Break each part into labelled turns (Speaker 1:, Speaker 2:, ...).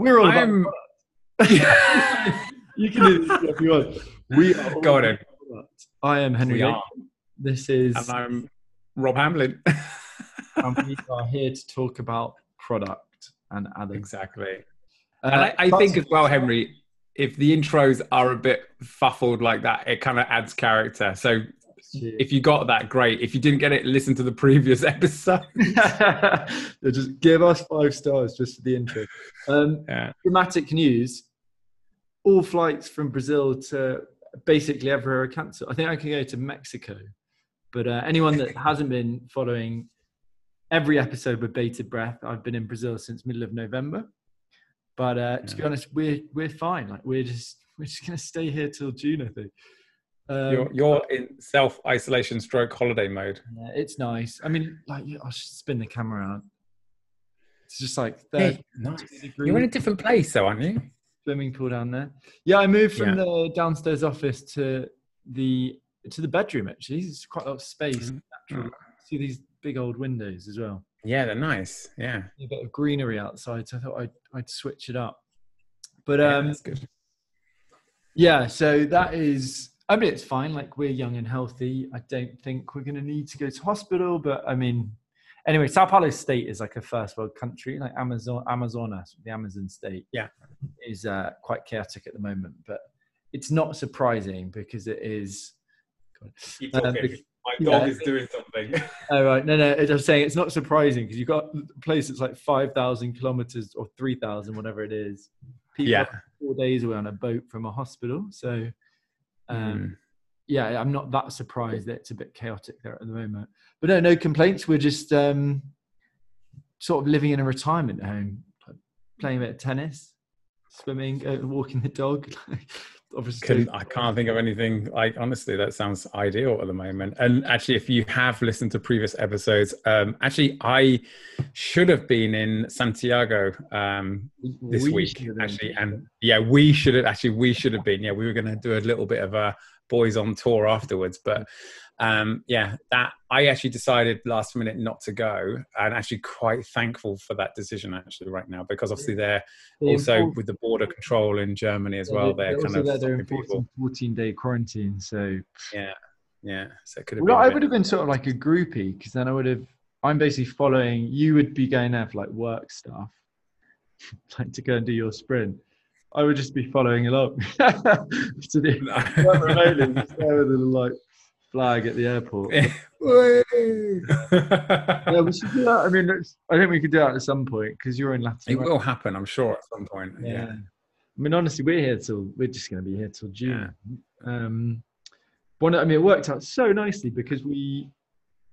Speaker 1: We're all
Speaker 2: I'm-
Speaker 1: you can do this if you want. We are
Speaker 2: Go on.
Speaker 1: I am Henry.
Speaker 2: We are.
Speaker 1: This is
Speaker 2: and I'm Rob Hamlin.
Speaker 1: and we are here to talk about product and Adam.
Speaker 2: exactly.
Speaker 1: Uh,
Speaker 2: And I, I think as well, Henry, if the intros are a bit fuffled like that, it kind of adds character. So if you got that, great. If you didn't get it, listen to the previous episode.
Speaker 1: just give us five stars just for the intro. Um,
Speaker 2: Yeah.
Speaker 1: dramatic news: all flights from Brazil to basically everywhere are cancelled. I think I can go to Mexico, but uh, anyone that hasn't been following every episode with bated breath, I've been in Brazil since middle of November. But uh, to be honest, we're we're fine. Like we're just we're just gonna stay here till June, I think. Um,
Speaker 2: You're, you're in self isolation stroke holiday mode.
Speaker 1: yeah, it's nice. I mean, like I should spin the camera out. It's just like
Speaker 2: Hey, nice. You're in a different place, though, aren't you?
Speaker 1: swimming pool down there. Yeah, I moved from
Speaker 2: Yeah.
Speaker 1: the downstairs office to the to the bedroom. Actually, it's quite a lot of space.
Speaker 2: Mhm.
Speaker 1: See these big old windows as well.
Speaker 2: Yeah, they're nice. Yeah.
Speaker 1: A bit of greenery outside, so I thought I'd I'd switch it up. But
Speaker 2: yeah
Speaker 1: um,
Speaker 2: that's good.
Speaker 1: yeah, so that is. I mean, it's fine. Like we're young and healthy. I don't think we're going to need to go to hospital. But I mean, anyway, Sao Paulo State is like a first world country, like Amazon, Amazonas, the Amazon state.
Speaker 2: Yeah.
Speaker 1: is uh, quite chaotic at the moment, but it's not surprising because it is. Um,
Speaker 2: talking. My
Speaker 1: yeah,
Speaker 2: dog
Speaker 1: I
Speaker 2: is doing something.
Speaker 1: Oh right, no, no. I'm saying it's not surprising because you've got a place that's like five thousand kilometers or three thousand, whatever it is. People
Speaker 2: Yeah.
Speaker 1: are four days away on a boat from a hospital, so um,
Speaker 2: Mm.
Speaker 1: yeah, I'm not that surprised that it's a bit chaotic there at the moment. But no, no complaints. We're just um, sort of living in a retirement home, playing a bit of tennis, swimming, uh, walking the dog. Obviously,
Speaker 2: Couldn't, I can't think of anything like honestly that sounds ideal at the moment. And actually, if you have listened to previous episodes, um, actually I should have been in Santiago um, this
Speaker 1: we
Speaker 2: week actually, and yeah, we should have actually we should have been. Yeah, we were going to do a little bit of a boys on tour afterwards, but um, yeah, that I actually decided last minute not to go, and actually quite thankful for that decision actually right now because obviously they're
Speaker 1: They
Speaker 2: also with the border control in Germany as well.
Speaker 1: they-
Speaker 2: They're kind of
Speaker 1: they're
Speaker 2: people.
Speaker 1: 14 day quarantine. So
Speaker 2: Yeah, yeah. So it could have
Speaker 1: well. I would have been sort of like a groupie because then I would have. I'm basically following. You would be going there for like work stuff, like to go and do your sprint. I would just be following along to do work remotely, just there with a like flag at the airport. yeah, we should do that. I mean, it's, I think we could do that at some point because you're in Latin.
Speaker 2: it
Speaker 1: America.
Speaker 2: will happen, I'm sure, at some point.
Speaker 1: Yeah.
Speaker 2: Yeah.
Speaker 1: I mean, honestly, we're here till we're just going to be here till June. Yeah. Um, one, I mean, it worked out so nicely because we,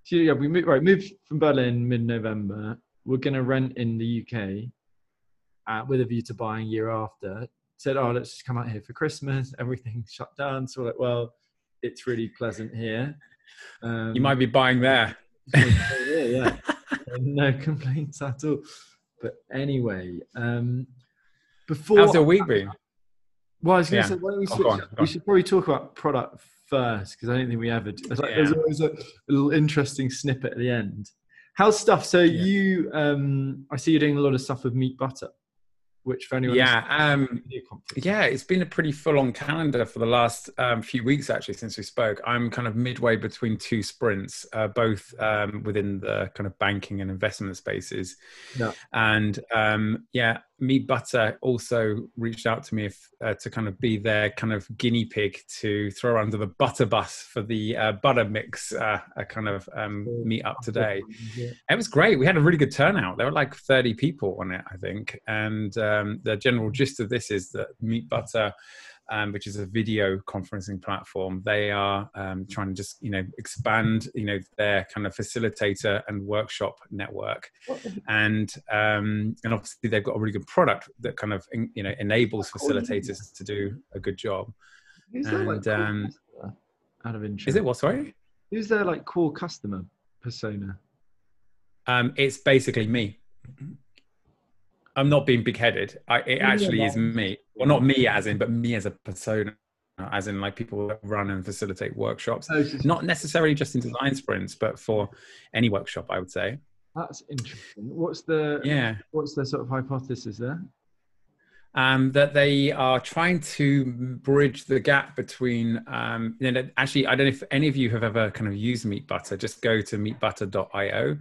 Speaker 1: so yeah, we moved, right, moved from Berlin mid-November. We're going to rent in the UK, uh, with a view to buying year after. Said, oh, let's just come out here for Christmas. Everything's shut down, so we're like, well, it's really pleasant here. Um,
Speaker 2: You might be buying there.
Speaker 1: yeah, yeah. no complaints at all. But anyway, um, before
Speaker 2: How's your week been?
Speaker 1: well, I was going
Speaker 2: Yeah.
Speaker 1: to say, why don't we
Speaker 2: Oh,
Speaker 1: switch?
Speaker 2: on,
Speaker 1: we should probably talk about product first because I don't think we ever. Do. It's like, There's always a, little interesting snippet at the end. How's stuff? So
Speaker 2: Yeah.
Speaker 1: you, um, I see you're doing a lot of stuff with meat butter, which for anyone,
Speaker 2: Yeah. Um, yeah, it's been a pretty full on calendar for the last um, few weeks, actually, since we spoke. I'm kind of midway between two sprints, uh, both um, within the kind of banking and investment spaces.
Speaker 1: Yeah.
Speaker 2: And um, yeah, Meat Butter also reached out to me if, uh, to kind of be their kind of guinea pig to throw under the butter bus for the uh, butter mix uh, a kind of um, meet up today.
Speaker 1: Yeah.
Speaker 2: It was great. We had a really good turnout. There were like 30 people on it, I think. And um, the general gist of this is that Meat Butter, um, which is a video conferencing platform, they are um, trying to just, you know, expand, you know, their kind of facilitator and workshop network. And um, and obviously they've got a really good product that kind of, you know, enables facilitators to do a good job.
Speaker 1: Who's their, like,
Speaker 2: And,
Speaker 1: core
Speaker 2: um,
Speaker 1: customer, out of interest,
Speaker 2: Is it what? Sorry.
Speaker 1: Who's their like core customer persona?
Speaker 2: Um, it's basically me. I'm not being big-headed. I, it actually is me. Well, not me as in, but me as a persona, as in like people that run and facilitate workshops.
Speaker 1: Oh,
Speaker 2: Not necessarily just in design sprints, but for any workshop, I would say.
Speaker 1: That's interesting. What's the
Speaker 2: Yeah.
Speaker 1: what's the sort of hypothesis there?
Speaker 2: Um, that they are trying to bridge the gap between. Um, you know, actually, I don't know if any of you have ever kind of used Meat Butter. Just go to meatbutter.io.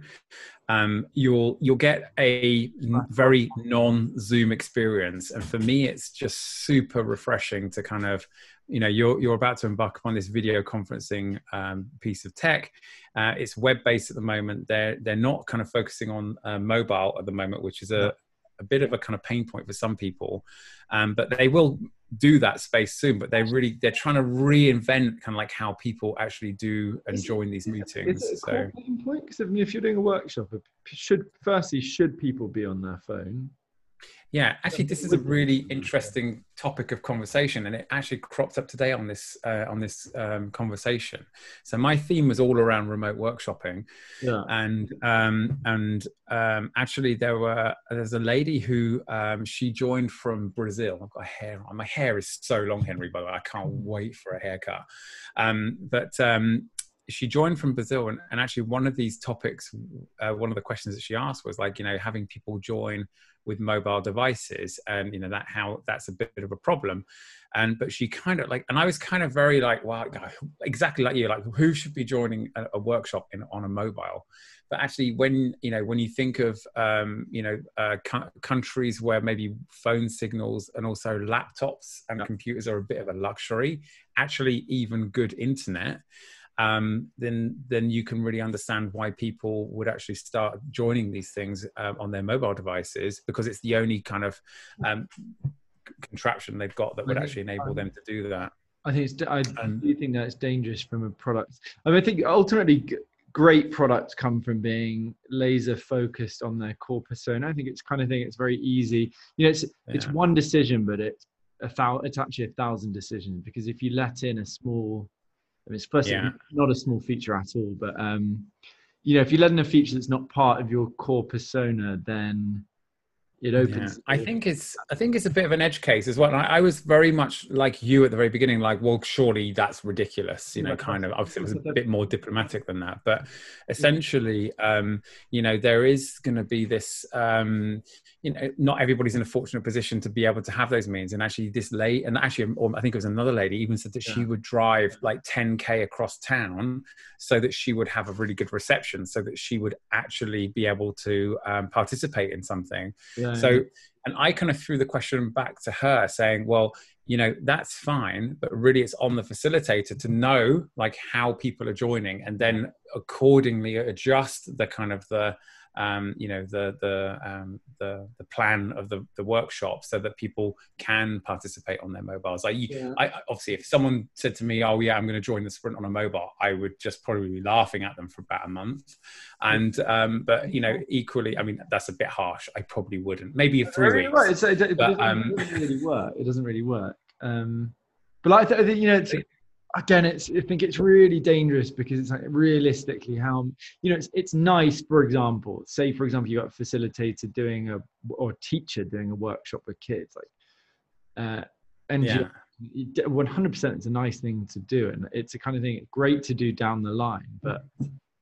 Speaker 2: Um, you'll you'll get a very non-Zoom experience, and for me, it's just super refreshing to kind of you know you're you're about to embark upon this video conferencing um, piece of tech. Uh, it's web based at the moment. They're they're not kind of focusing on uh, mobile at the moment, which is a a bit of a kind of pain point for some people um, but they will do that space soon but they're really they're trying to reinvent kind of like how people actually do and join these meetings
Speaker 1: is it a so. pain point because I mean, if you're doing a workshop should firstly should people be on their phone
Speaker 2: yeah, actually, this is a really interesting topic of conversation, and it actually cropped up today on this uh, on this um, conversation. So my theme was all around remote workshopping, yeah. and um, and um, actually there were there's a lady who um, she joined from Brazil. I've got hair on my hair is so long, Henry. By the way, I can't wait for a haircut. Um, but um, she joined from Brazil, and, and actually one of these topics, uh, one of the questions that she asked was like, you know, having people join with mobile devices and you know that how that's a bit of a problem and but she kind of like and i was kind of very like well exactly like you like who should be joining a, a workshop in on a mobile but actually when you know when you think of um, you know uh, cu- countries where maybe phone signals and also laptops and yeah. computers are a bit of a luxury actually even good internet um, then then you can really understand why people would actually start joining these things um, on their mobile devices because it's the only kind of um, contraption they've got that would actually enable them to do that.
Speaker 1: I think it's. I do think that it's dangerous from a product. I mean, I think ultimately great products come from being laser focused on their core persona. I think it's kind of thing. It's very easy. You know, it's yeah. it's one decision, but it's a thousand. It's actually a thousand decisions because if you let in a small I mean, it's first yeah. not a small feature at all, but um, you know, if you let in a feature that's not part of your core persona, then it opens.
Speaker 2: Yeah. I think it's I think it's a bit of an edge case as well. I, I, was very much like you at the very beginning, like, well, surely that's ridiculous, you know, kind of. Obviously, it was a bit more diplomatic than that, but essentially, um, you know, there is going to be this. Um, you know, not everybody's in a fortunate position to be able to have those means. And actually, this lady, and actually, I think it was another lady, even said that yeah. she would drive like 10k across town so that she would have a really good reception, so that she would actually be able to um, participate in something. Yeah, so, and I kind of threw the question back to her, saying, "Well, you know, that's fine, but really, it's on the facilitator to know like how people are joining, and then accordingly adjust the kind of the um, you know the the, um, the the plan of the, the workshop so that people can participate on their mobiles. Like you, yeah. I, obviously, if someone said to me, "Oh yeah, I'm going to join the sprint on a mobile," I would just probably be laughing at them for about a month. And um, but you know, equally, I mean, that's a bit harsh. I probably wouldn't. Maybe three weeks. Right.
Speaker 1: It's, it, it, but, um, it, doesn't really work. It doesn't really work. Um, but like, you know, it's, again, it's I think it's really dangerous because it's like realistically how you know it's it's nice. For example, say for example you got a facilitator doing a or a teacher doing a workshop with kids, like, uh, and yeah. 100% it's a nice thing to do and it's a kind of thing great to do down the line but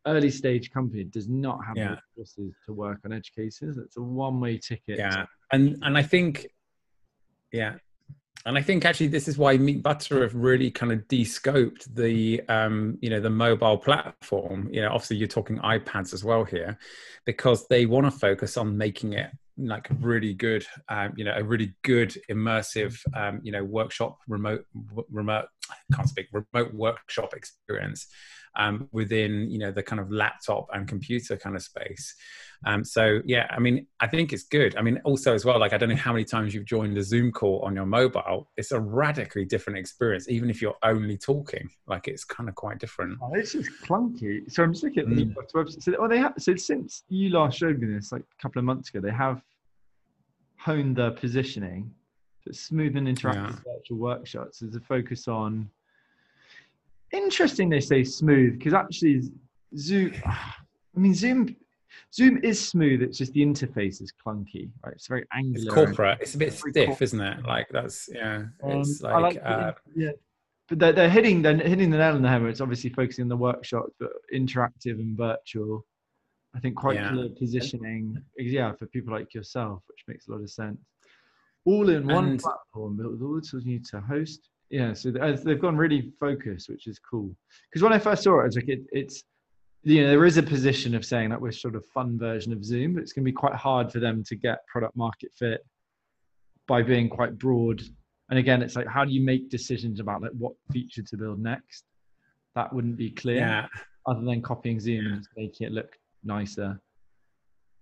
Speaker 1: early stage company does not have yeah. resources to work on edge cases it's a one way ticket
Speaker 2: yeah and and i think yeah and I think actually this is why Meat Butter have really kind of de-scoped the um, you know the mobile platform. You know, obviously you're talking iPads as well here, because they want to focus on making it like really good, um, you know, a really good immersive, um, you know, workshop remote remote I can't speak remote workshop experience um, within you know the kind of laptop and computer kind of space. Um, so yeah, I mean, I think it's good. I mean, also as well, like I don't know how many times you've joined a Zoom call on your mobile. It's a radically different experience, even if you're only talking. Like it's kind of quite different.
Speaker 1: Oh, it's just clunky. So I'm just looking at the mm. website. So, oh, they have. So since you last showed me this, like a couple of months ago, they have honed their positioning. So it's smooth and interactive yeah. virtual workshops. There's a focus on interesting they say smooth because actually Zoom, I mean Zoom, Zoom is smooth. It's just the interface is clunky, right? It's very angular.
Speaker 2: It's corporate. It's a bit stiff, corporate. isn't it? Like that's yeah. Um, it's like, like uh,
Speaker 1: yeah. But they're, they're hitting they're hitting the nail on the hammer. It's obviously focusing on the workshop, but interactive and virtual. I think quite yeah. clear positioning, yeah, for people like yourself, which makes a lot of sense. all in one
Speaker 2: And-
Speaker 1: platform with all the tools you need to host. Yeah, so they've gone really focused, which is cool. Because when I first saw it, I was like, it, it's you know there is a position of saying that we're sort of fun version of Zoom, but it's going to be quite hard for them to get product market fit by being quite broad. And again, it's like how do you make decisions about like what feature to build next? That wouldn't be clear
Speaker 2: Yeah.
Speaker 1: other than copying Zoom and making it look nicer.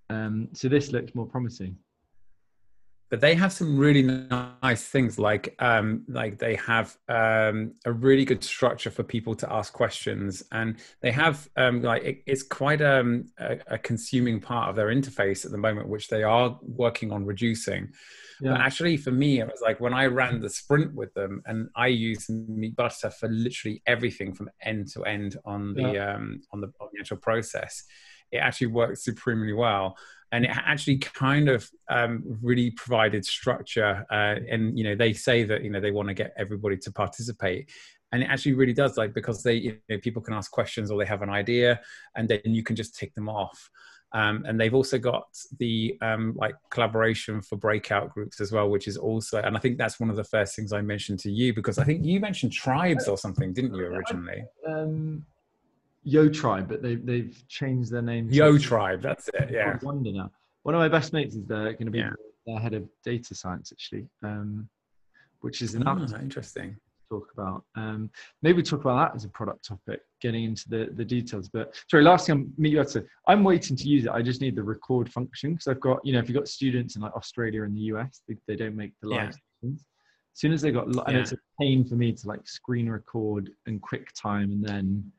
Speaker 1: Um, so this looks more promising.
Speaker 2: But they have some really nice things like um like they have um a really good structure for people to ask questions and they have um like it, it's quite um a, a consuming part of their interface at the moment which they are working on reducing. But actually for me it was like when i ran the sprint with them and i used meat butter for literally everything from end to end on the um on the, on the actual process it actually worked supremely well and it actually kind of um, really provided structure uh, and you know they say that you know they want to get everybody to participate. And it actually really does like because they you know people can ask questions or they have an idea and then you can just tick them off. Um, and they've also got the um, like collaboration for breakout groups as well which is also and i think that's one of the first things i mentioned to you because i think you mentioned tribes or something didn't you originally?
Speaker 1: Um, Yo Tribe, but they've they've changed their name. to-
Speaker 2: yo tribe that's it yeah
Speaker 1: I wonder now. One of my best mates is there going to be
Speaker 2: Yeah.
Speaker 1: the head of data science actually, um, which is another
Speaker 2: Ah, interesting
Speaker 1: talk about. Um, maybe talk about that as a product topic, getting into the, the details. But sorry, last thing I'm, meet you to, I'm waiting to use it. I just need the record function because I've got, you know, if you've got students in like Australia and the US, they, they don't make the live
Speaker 2: Yeah.
Speaker 1: sessions. As soon as they got, and
Speaker 2: Yeah.
Speaker 1: it's a pain for me to like screen record and QuickTime and then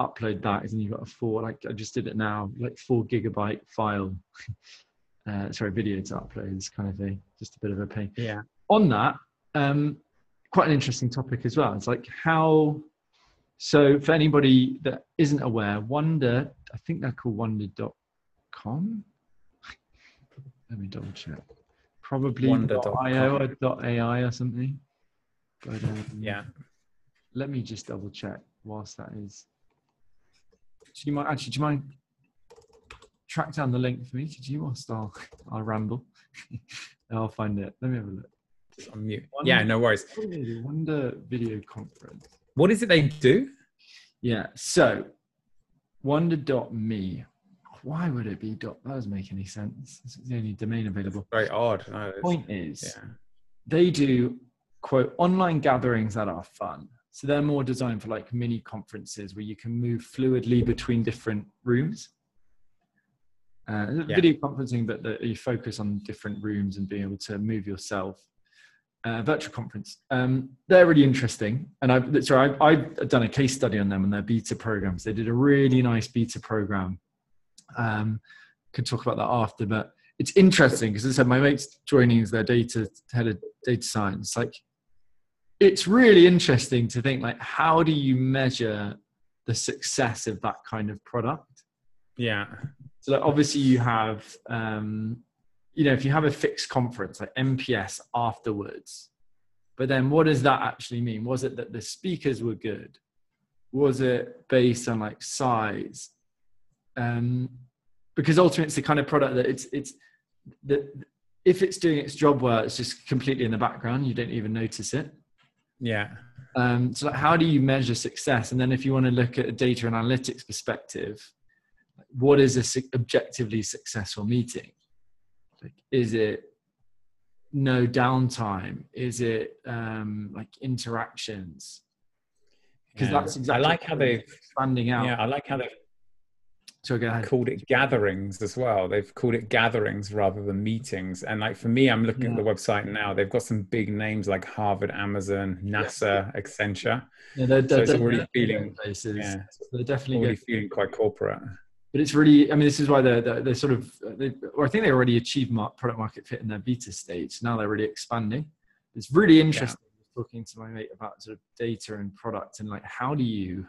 Speaker 1: upload that. And you've got a four, like I just did it now, like four gigabyte file, uh, sorry, video to upload, this kind of thing. Just a bit of a pain
Speaker 2: yeah
Speaker 1: on that, um, quite an interesting topic as well. It's like how. So for anybody that isn't aware, Wonder, I think they're called Wonder.com. Let me double check. Probably. .io or .ai or something. But um,
Speaker 2: yeah
Speaker 1: let me just double check whilst that is. Do you mind? Actually, do you mind track down the link for me? Could you whilst I'll, I'll ramble? I'll find it. Let me have a look.
Speaker 2: Just on mute. Yeah, no worries.
Speaker 1: What do they do? Wonder video conference.
Speaker 2: What is it they do?
Speaker 1: Yeah. So wonder.me. Why would it be dot? That doesn't make any sense. it's the only domain available.
Speaker 2: Very odd. No, it's-
Speaker 1: Point is,
Speaker 2: yeah.
Speaker 1: they do quote online gatherings that are fun. So they're more designed for like mini conferences where you can move fluidly between different rooms. Uh,
Speaker 2: Yeah.
Speaker 1: Video conferencing, but that you focus on different rooms and being able to move yourself. Uh, virtual conference. Um, they're really interesting, and I've sorry, I've, I've done a case study on them and their beta programs. They did a really nice beta program. Um, could talk about that after, but it's interesting because as I said, my mate's joining as their data head of data science. Like, it's really interesting to think like, how do you measure the success of that kind of product?
Speaker 2: Yeah.
Speaker 1: So like, obviously you have, um, you know, if you have a fixed conference like NPS afterwards, but then what does that actually mean? Was it that the speakers were good? Was it based on like size? Um, because ultimately it's the kind of product that it's it's that if it's doing its job well, it's just completely in the background. You don't even notice it.
Speaker 2: Yeah.
Speaker 1: Um, so like, how do you measure success? And then if you want to look at a data and analytics perspective, what is a su- objectively successful meeting? Like, is it no downtime? Is it um, like interactions? Because
Speaker 2: Yeah.
Speaker 1: that's exactly
Speaker 2: I like how
Speaker 1: we're
Speaker 2: they've
Speaker 1: expanding out.
Speaker 2: yeah, I like how they've
Speaker 1: So go ahead.
Speaker 2: called it gatherings as well. They've called it gatherings rather than meetings. And like for me, I'm looking at the website now. They've got some big names like Harvard, Amazon, NASA, Accenture.
Speaker 1: Yeah, they're, they're,
Speaker 2: it's
Speaker 1: they're
Speaker 2: already
Speaker 1: definitely
Speaker 2: feeling-
Speaker 1: places.
Speaker 2: Yeah.
Speaker 1: They're definitely
Speaker 2: Already
Speaker 1: going
Speaker 2: feeling quite corporate.
Speaker 1: but it's really i mean this is why they're they're, they're sort of they, or i think they already achieved product market fit in their beta stage now they're really expanding it's really interesting talking to my mate about sort of data and product and like how do you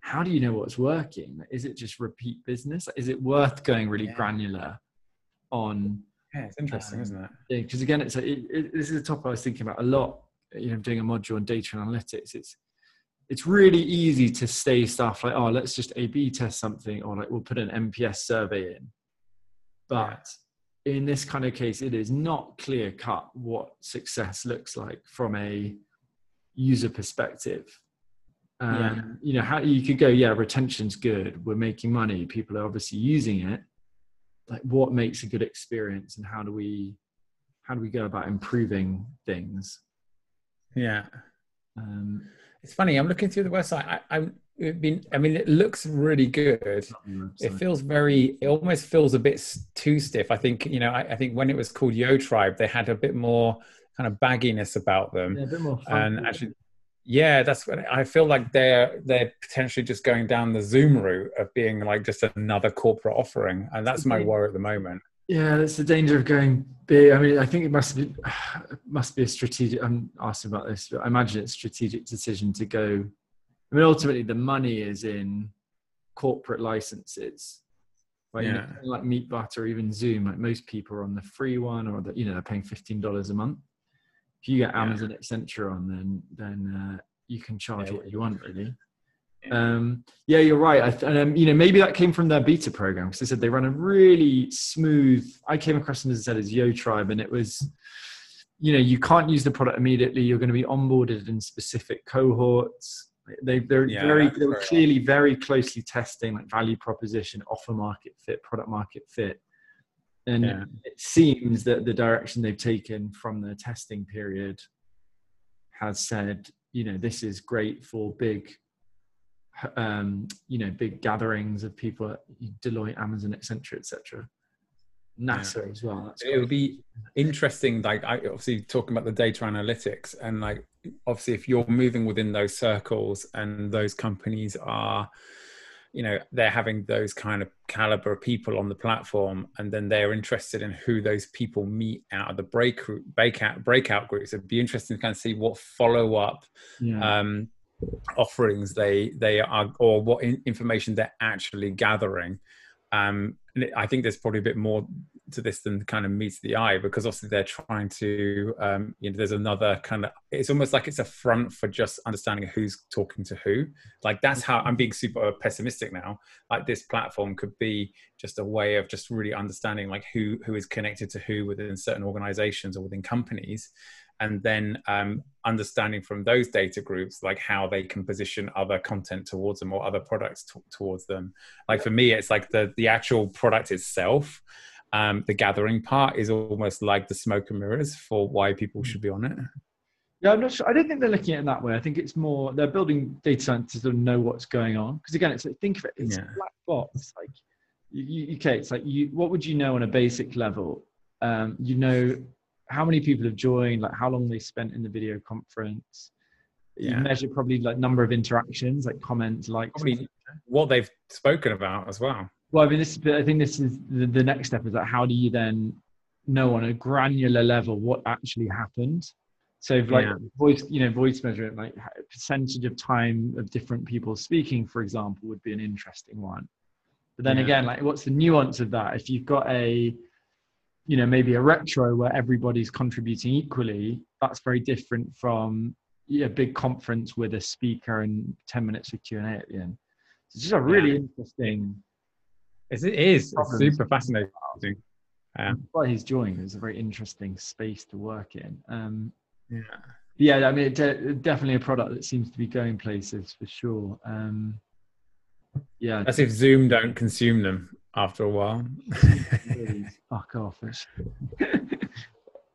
Speaker 1: how do you know what's working is it just repeat business is it worth going really
Speaker 2: Yeah.
Speaker 1: granular on
Speaker 2: Yeah, it's interesting,
Speaker 1: Um,
Speaker 2: isn't it?
Speaker 1: Yeah, because again it's a, it, it, this is a topic i was thinking about a lot you know doing a module on data analytics it's it's really easy to say stuff like oh let's just a b test something or like we'll put an nps survey in but in this kind of case, it is not clear cut what success looks like from a user perspective. Um, yeah. You know, how you could go, yeah, retention's good. We're making money. People are obviously using it. Like, what makes a good experience, and how do we, how do we go about improving things?
Speaker 2: Yeah. Um, it's funny. I'm looking through the website. I, I'm been i mean it looks really good it feels very it almost feels a bit too stiff i think you know I, I, think when it was called yo tribe they had a bit more kind of bagginess about them
Speaker 1: yeah, a bit more
Speaker 2: and actually yeah that's what i feel like they're they're potentially just going down the zoom route of being like just another corporate offering and that's my worry at the moment
Speaker 1: yeah that's the danger of going big i mean i think it must be it must be a strategic i'm asking about this but i imagine it's a strategic decision to go I mean, ultimately, the money is in corporate licenses. Like, yeah. you know, like Meat Butter or even Zoom, like most people are on the free one or that you know, they're paying $15 a month. If you get Amazon. Accenture on, then, then uh, you can charge what you want really. Um, yeah, you're right. I, and um, you know, maybe that came from their beta program because they said they run a really smooth. I came across them as I said as Yo Tribe, and it was, you know, you can't use the product immediately. You're going to be onboarded in specific cohorts. They, they're yeah, very, they were clearly very closely testing like value proposition, offer market fit, product market fit. And yeah. it seems that the direction they've taken from the testing period has said, you know, this is great for big, um, you know, big gatherings of people at Deloitte, Amazon, etc., etc. NASA yeah. as well.
Speaker 2: That's it would be interesting. Like, I obviously talking about the data analytics and like obviously if you're moving within those circles and those companies are you know they're having those kind of caliber of people on the platform and then they're interested in who those people meet out of the break breakout breakout groups it'd be interesting to kind of see what follow-up yeah. um, offerings they they are or what in, information they're actually gathering um, I think there's probably a bit more to this than kind of meets the eye because obviously they're trying to, um, you know, there's another kind of, it's almost like it's a front for just understanding who's talking to who. Like that's how I'm being super pessimistic now. Like this platform could be just a way of just really understanding like who who is connected to who within certain organizations or within companies and then um, understanding from those data groups like how they can position other content towards them or other products t- towards them like for me it's like the the actual product itself um, the gathering part is almost like the smoke and mirrors for why people should be on it
Speaker 1: yeah i'm not sure i don't think they're looking at it in that way i think it's more they're building data science to sort of know what's going on because again it's like think of it it's yeah. a black box like you, you, okay it's like you what would you know on a basic level um, you know how many people have joined, like how long they spent in the video conference. Yeah. You measure probably like number of interactions, like comments, likes.
Speaker 2: Probably what they've spoken about as well.
Speaker 1: Well, I mean, this. I think this is the, the next step. Is that how do you then know on a granular level what actually happened? So, if like yeah. voice, you know, voice measurement, like percentage of time of different people speaking, for example, would be an interesting one. But then yeah. again, like, what's the nuance of that? If you've got a you know maybe a retro where everybody's contributing equally that's very different from a big conference with a speaker and 10 minutes of q&a at the end so it's just a really yeah. interesting
Speaker 2: it is it's super fascinating
Speaker 1: yeah. why he's joined is a very interesting space to work in um, yeah yeah i mean definitely a product that seems to be going places for sure um, yeah
Speaker 2: as if zoom don't consume them after a while.
Speaker 1: Fuck off.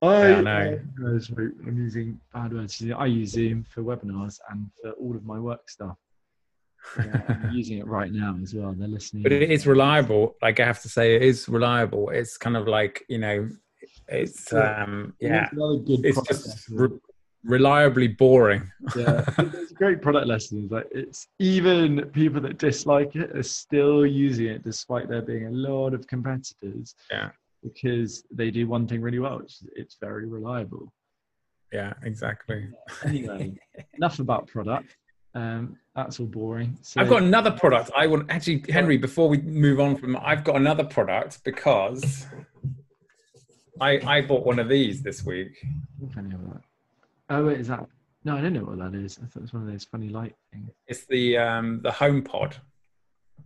Speaker 2: I, yeah, know.
Speaker 1: I'm using bad words. I use Zoom for webinars and for all of my work stuff. Yeah, using it right now as well. They're listening.
Speaker 2: But it is reliable. Like I have to say, it is reliable. It's kind of like you know, it's um, yeah, it's, it's just re- reliably boring.
Speaker 1: yeah, it's great product lesson. Like it's even people that dislike it are still using it despite there being a lot of competitors.
Speaker 2: Yeah,
Speaker 1: because they do one thing really well. It's, it's very reliable.
Speaker 2: Yeah, exactly.
Speaker 1: Anyway, enough about product. Um, that's all boring.
Speaker 2: So, I've got another product. I want actually, Henry. Before we move on from, I've got another product because I I bought one of these this week.
Speaker 1: Oh, wait, is that? No, I don't know what that is. I thought it was one of those funny light things.
Speaker 2: It's the um the HomePod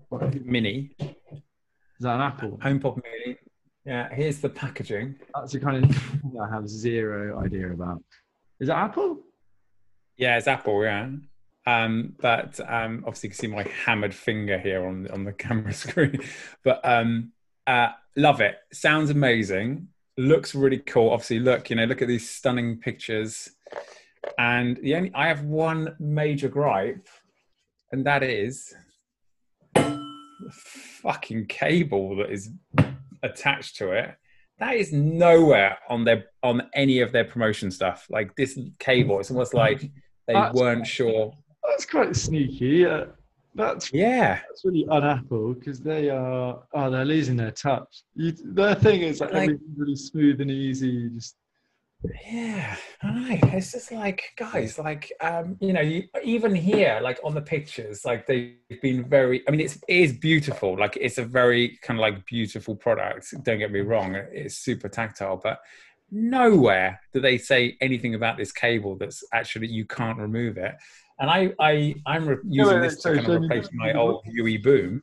Speaker 2: what? Mini.
Speaker 1: Is that an Apple?
Speaker 2: HomePod Mini. Yeah, here's the packaging.
Speaker 1: That's the kind of thing I have zero idea about. Is that Apple?
Speaker 2: Yeah, it's Apple. Yeah. Um, but um, obviously, you can see my hammered finger here on on the camera screen. But um, uh, love it. Sounds amazing. Looks really cool. Obviously, look, you know, look at these stunning pictures. And the only I have one major gripe, and that is the fucking cable that is attached to it. That is nowhere on their on any of their promotion stuff. Like this cable, it's almost like they weren't sure.
Speaker 1: That's quite sneaky. Uh, that's
Speaker 2: Yeah,
Speaker 1: that's really un-Apple because they are oh they're losing their touch. You, their thing is like,
Speaker 2: Like-
Speaker 1: everything's really smooth and easy. Just
Speaker 2: Yeah, I know. It's just like, guys, like, um, you know, you, even here, like on the pictures, like they've been very. I mean, it's it is beautiful. Like, it's a very kind of like beautiful product. Don't get me wrong; it's super tactile, but nowhere do they say anything about this cable that's actually you can't remove it. And I, I, I'm re- using
Speaker 1: wait,
Speaker 2: this to kind of replace my old UE boom,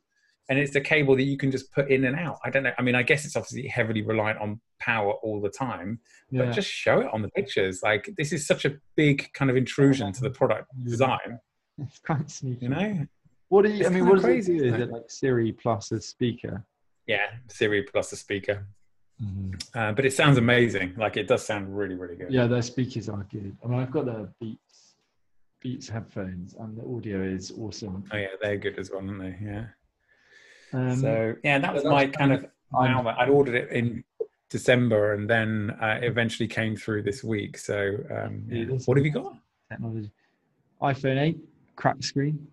Speaker 2: and it's a cable that you can just put in and out. I don't know. I mean, I guess it's obviously heavily reliant on power all the time
Speaker 1: yeah.
Speaker 2: but just show it on the pictures. Like this is such a big kind of intrusion to the product design,
Speaker 1: it's quite sneaky.
Speaker 2: you know?
Speaker 1: What do you?
Speaker 2: It's
Speaker 1: I mean, what does
Speaker 2: crazy,
Speaker 1: it do? Is
Speaker 2: isn't
Speaker 1: it like Siri plus a speaker?
Speaker 2: Yeah, Siri plus a speaker.
Speaker 1: Mm-hmm.
Speaker 2: Uh, but it sounds amazing. Like it does sound really, really good.
Speaker 1: Yeah, their speakers are good. I mean, I've got the Beats Beats headphones, and the audio is awesome.
Speaker 2: Oh yeah, they're good as well, aren't they? Yeah.
Speaker 1: Um,
Speaker 2: so yeah, that was my
Speaker 1: kind
Speaker 2: kind of.
Speaker 1: I'm-
Speaker 2: I'd ordered it in December, and then uh, it eventually came through this week. So um,
Speaker 1: Yeah,
Speaker 2: yeah. what have you got?
Speaker 1: technology. iPhone 8, cracked screen.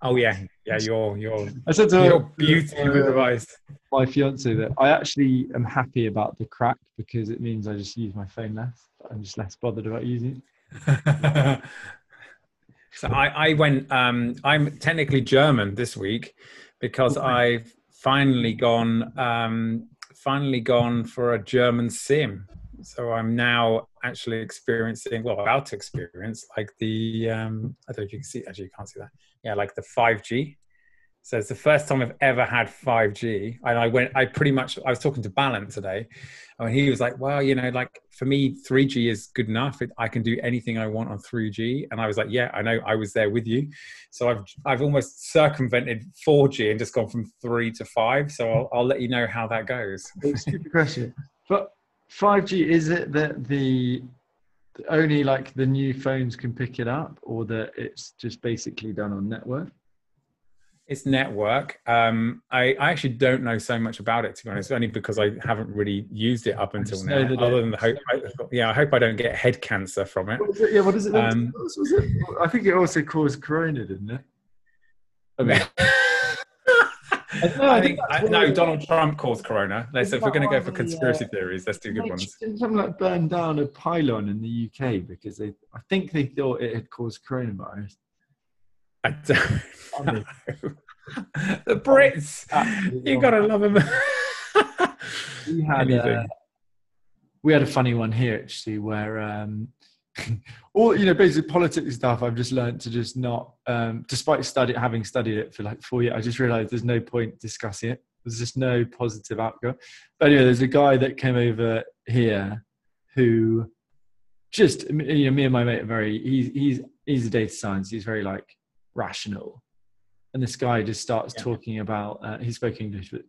Speaker 2: Oh yeah, yeah, your your
Speaker 1: I said to
Speaker 2: your beauty of a
Speaker 1: uh,
Speaker 2: device.
Speaker 1: my fiance that I actually am happy about the crack because it means I just use my phone less. I'm just less bothered about using it.
Speaker 2: so I, I went. Um, I'm technically German this week because I've finally gone. Um, finally gone for a German sim. So I'm now actually experiencing, well, about to experience like the. Um, I don't know if you can see. Actually, you can't see that. Yeah, like the 5G. So it's the first time I've ever had 5G, and I went. I pretty much. I was talking to Ballant today, and he was like, "Well, you know, like for me, 3G is good enough. I can do anything I want on 3G." And I was like, "Yeah, I know. I was there with you." So I've I've almost circumvented 4G and just gone from three to five. So I'll, I'll let you know how that goes.
Speaker 1: Stupid question. But 5G, is it that the only like the new phones can pick it up or that it's just basically done on network?
Speaker 2: It's network. Um, I, I actually don't know so much about it to be honest, only because I haven't really used it up until now. Other than the hope, I, yeah, I hope I don't get head cancer from it.
Speaker 1: It? Yeah, what is it?
Speaker 2: Um,
Speaker 1: was it? I think it also caused corona, didn't it? I mean,
Speaker 2: I think I, no. Donald Trump caused Corona. Let's, if we're going to go for conspiracy
Speaker 1: the,
Speaker 2: theories, let's do good ones.
Speaker 1: didn't something like burn down a pylon in the UK because they, I think they thought it had caused coronavirus.
Speaker 2: I don't know. the Brits, you gotta love them.
Speaker 1: we had a, we had a funny one here actually where um all you know basically politics stuff i've just learned to just not um despite study having studied it for like four years i just realized there's no point discussing it. There's just no positive outcome. But anyway there's a guy that came over here who just you know me and my mate are very he's he's he's a data science he's very like rational. And this guy just starts
Speaker 2: Yeah.
Speaker 1: talking about uh, he spoke english but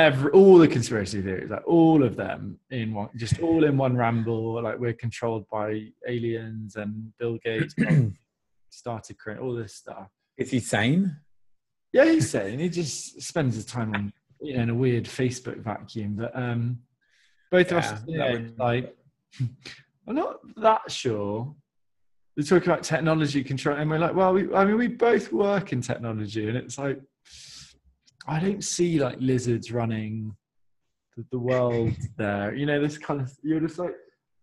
Speaker 1: every all the conspiracy theories, like all of them in one, just all in one ramble. Like we're controlled by aliens and Bill Gates started creating all this stuff.
Speaker 2: Is he sane?
Speaker 1: Yeah, he's saying he just spends his time on you know in a weird Facebook vacuum. But um, both of us,
Speaker 2: Yeah,
Speaker 1: you
Speaker 2: that
Speaker 1: know,
Speaker 2: would-
Speaker 1: like I'm not that sure. We're talking about technology control, and we're like, well, we, I mean, we both work in technology, and it's like I don't see like lizards running the, the world there. You know, this kind of you're just like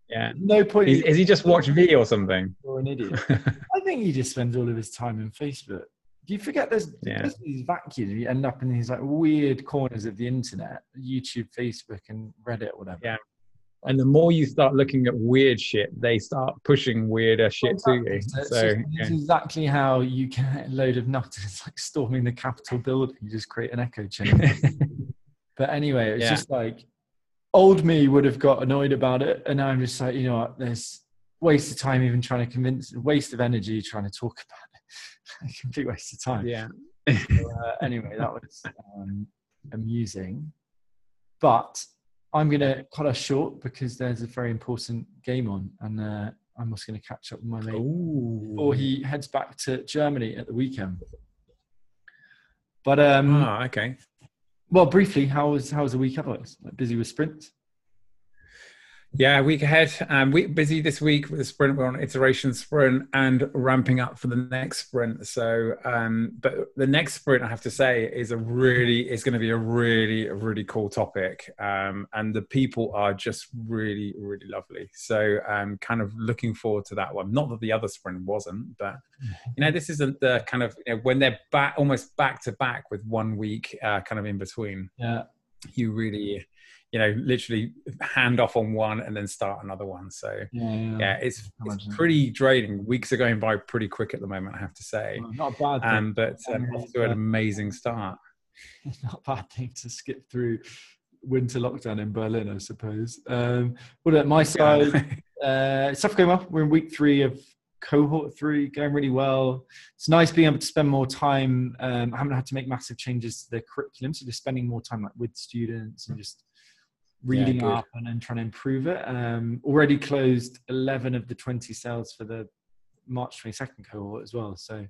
Speaker 2: Yeah.
Speaker 1: no point.
Speaker 2: Is, is he just watch V or something?
Speaker 1: You're an idiot. I think he just spends all of his time in Facebook. Do you forget there's,
Speaker 2: Yeah.
Speaker 1: there's these vacuums? You end up in these like weird corners of the internet, YouTube, Facebook, and Reddit, whatever.
Speaker 2: Yeah. And the more you start looking at weird shit, they start pushing weirder shit to you.
Speaker 1: Exactly. So just-
Speaker 2: yeah.
Speaker 1: it's exactly how you get a load of nutters like storming the Capitol building. You just create an echo chamber. but anyway, it's
Speaker 2: Yeah.
Speaker 1: just like old me would have got annoyed about it, and now I'm just like, you know what, there's waste of time even trying to convince, waste of energy trying to talk about it, complete waste of time.
Speaker 2: Yeah.
Speaker 1: So, uh, anyway, that was um, amusing, but I'm going to cut us short because there's a very important game on, and uh, I'm also going to catch up with my mate
Speaker 2: Ooh.
Speaker 1: before he heads back to Germany at the weekend. But um,
Speaker 2: Ah, okay.
Speaker 1: well, briefly, how was how was the week otherwise? Like busy with sprints.
Speaker 2: Yeah, week ahead. Um, we busy this week with the sprint. We're on iteration sprint and ramping up for the next sprint. So, um, but the next sprint, I have to say, is a really is going to be a really really cool topic. Um, and the people are just really really lovely. So, um, kind of looking forward to that one. Not that the other sprint wasn't, but you know, this isn't the kind of you know when they're back almost back to back with one week uh, kind of in between
Speaker 1: Yeah,
Speaker 2: you really you know literally hand off on one and then start another one so
Speaker 1: yeah, yeah.
Speaker 2: yeah it's, it's pretty draining weeks are going by pretty quick at the moment i have to say
Speaker 1: Well, not a bad thing.
Speaker 2: um, but um, off to an amazing start
Speaker 1: not a bad thing to skip through winter lockdown in Berlin, I suppose. Um, well, at my side, uh, stuff going well. We're in week three of cohort three, going really well. It's nice being able to spend more time. Um, I haven't had to make massive changes to the curriculum, so just spending more time like with students and just reading
Speaker 2: good.
Speaker 1: up and then trying to improve it. Um, already closed 11 of the 20 sales for the March 22nd cohort as well. So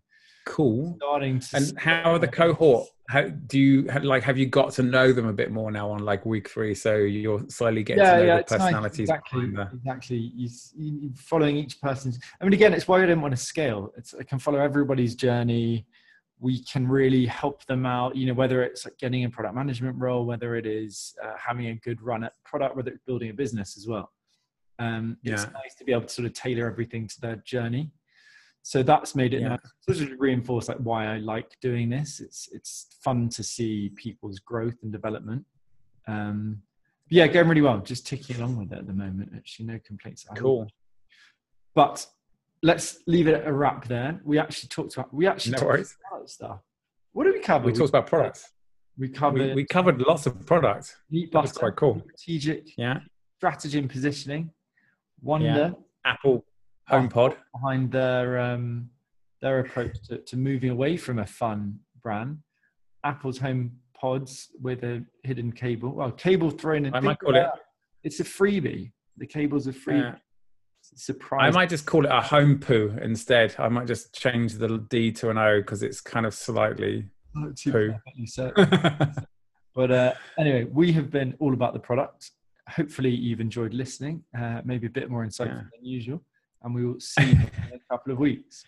Speaker 2: cool
Speaker 1: starting to
Speaker 2: and how are the cohort how do you like have you got to know them a bit more now on like week three so you're slowly getting to know the
Speaker 1: it's nice.
Speaker 2: personalities
Speaker 1: Exactly, exactly. You, you following each person's. I mean, again, it's why I didn't want to scale. It's I can follow everybody's journey. We can really help them out. You know, whether it's like getting a product management role, whether it is uh, having a good run at product, whether it's building a business as well. Um, it's nice to be able to sort of tailor everything to their journey. So that's made it
Speaker 2: Yeah.
Speaker 1: nice. So this has reinforced like why I like doing this. It's it's fun to see people's growth and development. Um, yeah, going really well. Just ticking along with it at the moment. Actually, no complaints. at all.
Speaker 2: cool
Speaker 1: But let's leave it at a wrap there. We actually talked about we actually
Speaker 2: No
Speaker 1: talked
Speaker 2: worries.
Speaker 1: about stuff. What did we cover?
Speaker 2: we talked about products
Speaker 1: We covered
Speaker 2: we, we covered lots of products
Speaker 1: meat
Speaker 2: that was
Speaker 1: butter,
Speaker 2: quite cool
Speaker 1: strategic
Speaker 2: yeah
Speaker 1: strategy and positioning, wonder
Speaker 2: apple homepod
Speaker 1: behind their um, their approach to, to moving away from a fun brand. Apple's Home Pods with a hidden cable. Well, cable thrown in.
Speaker 2: I might call it-
Speaker 1: It's a freebie. The cable's a free.
Speaker 2: Yeah.
Speaker 1: Surprise.
Speaker 2: I might just call it a home poo instead. I might just change the D to an O because it's kind of slightly. Poo.
Speaker 1: But uh, anyway, we have been all about the product. Hopefully, you've enjoyed listening. Uh, maybe a bit more insightful
Speaker 2: Yeah.
Speaker 1: than usual, and we will see you in a couple of weeks.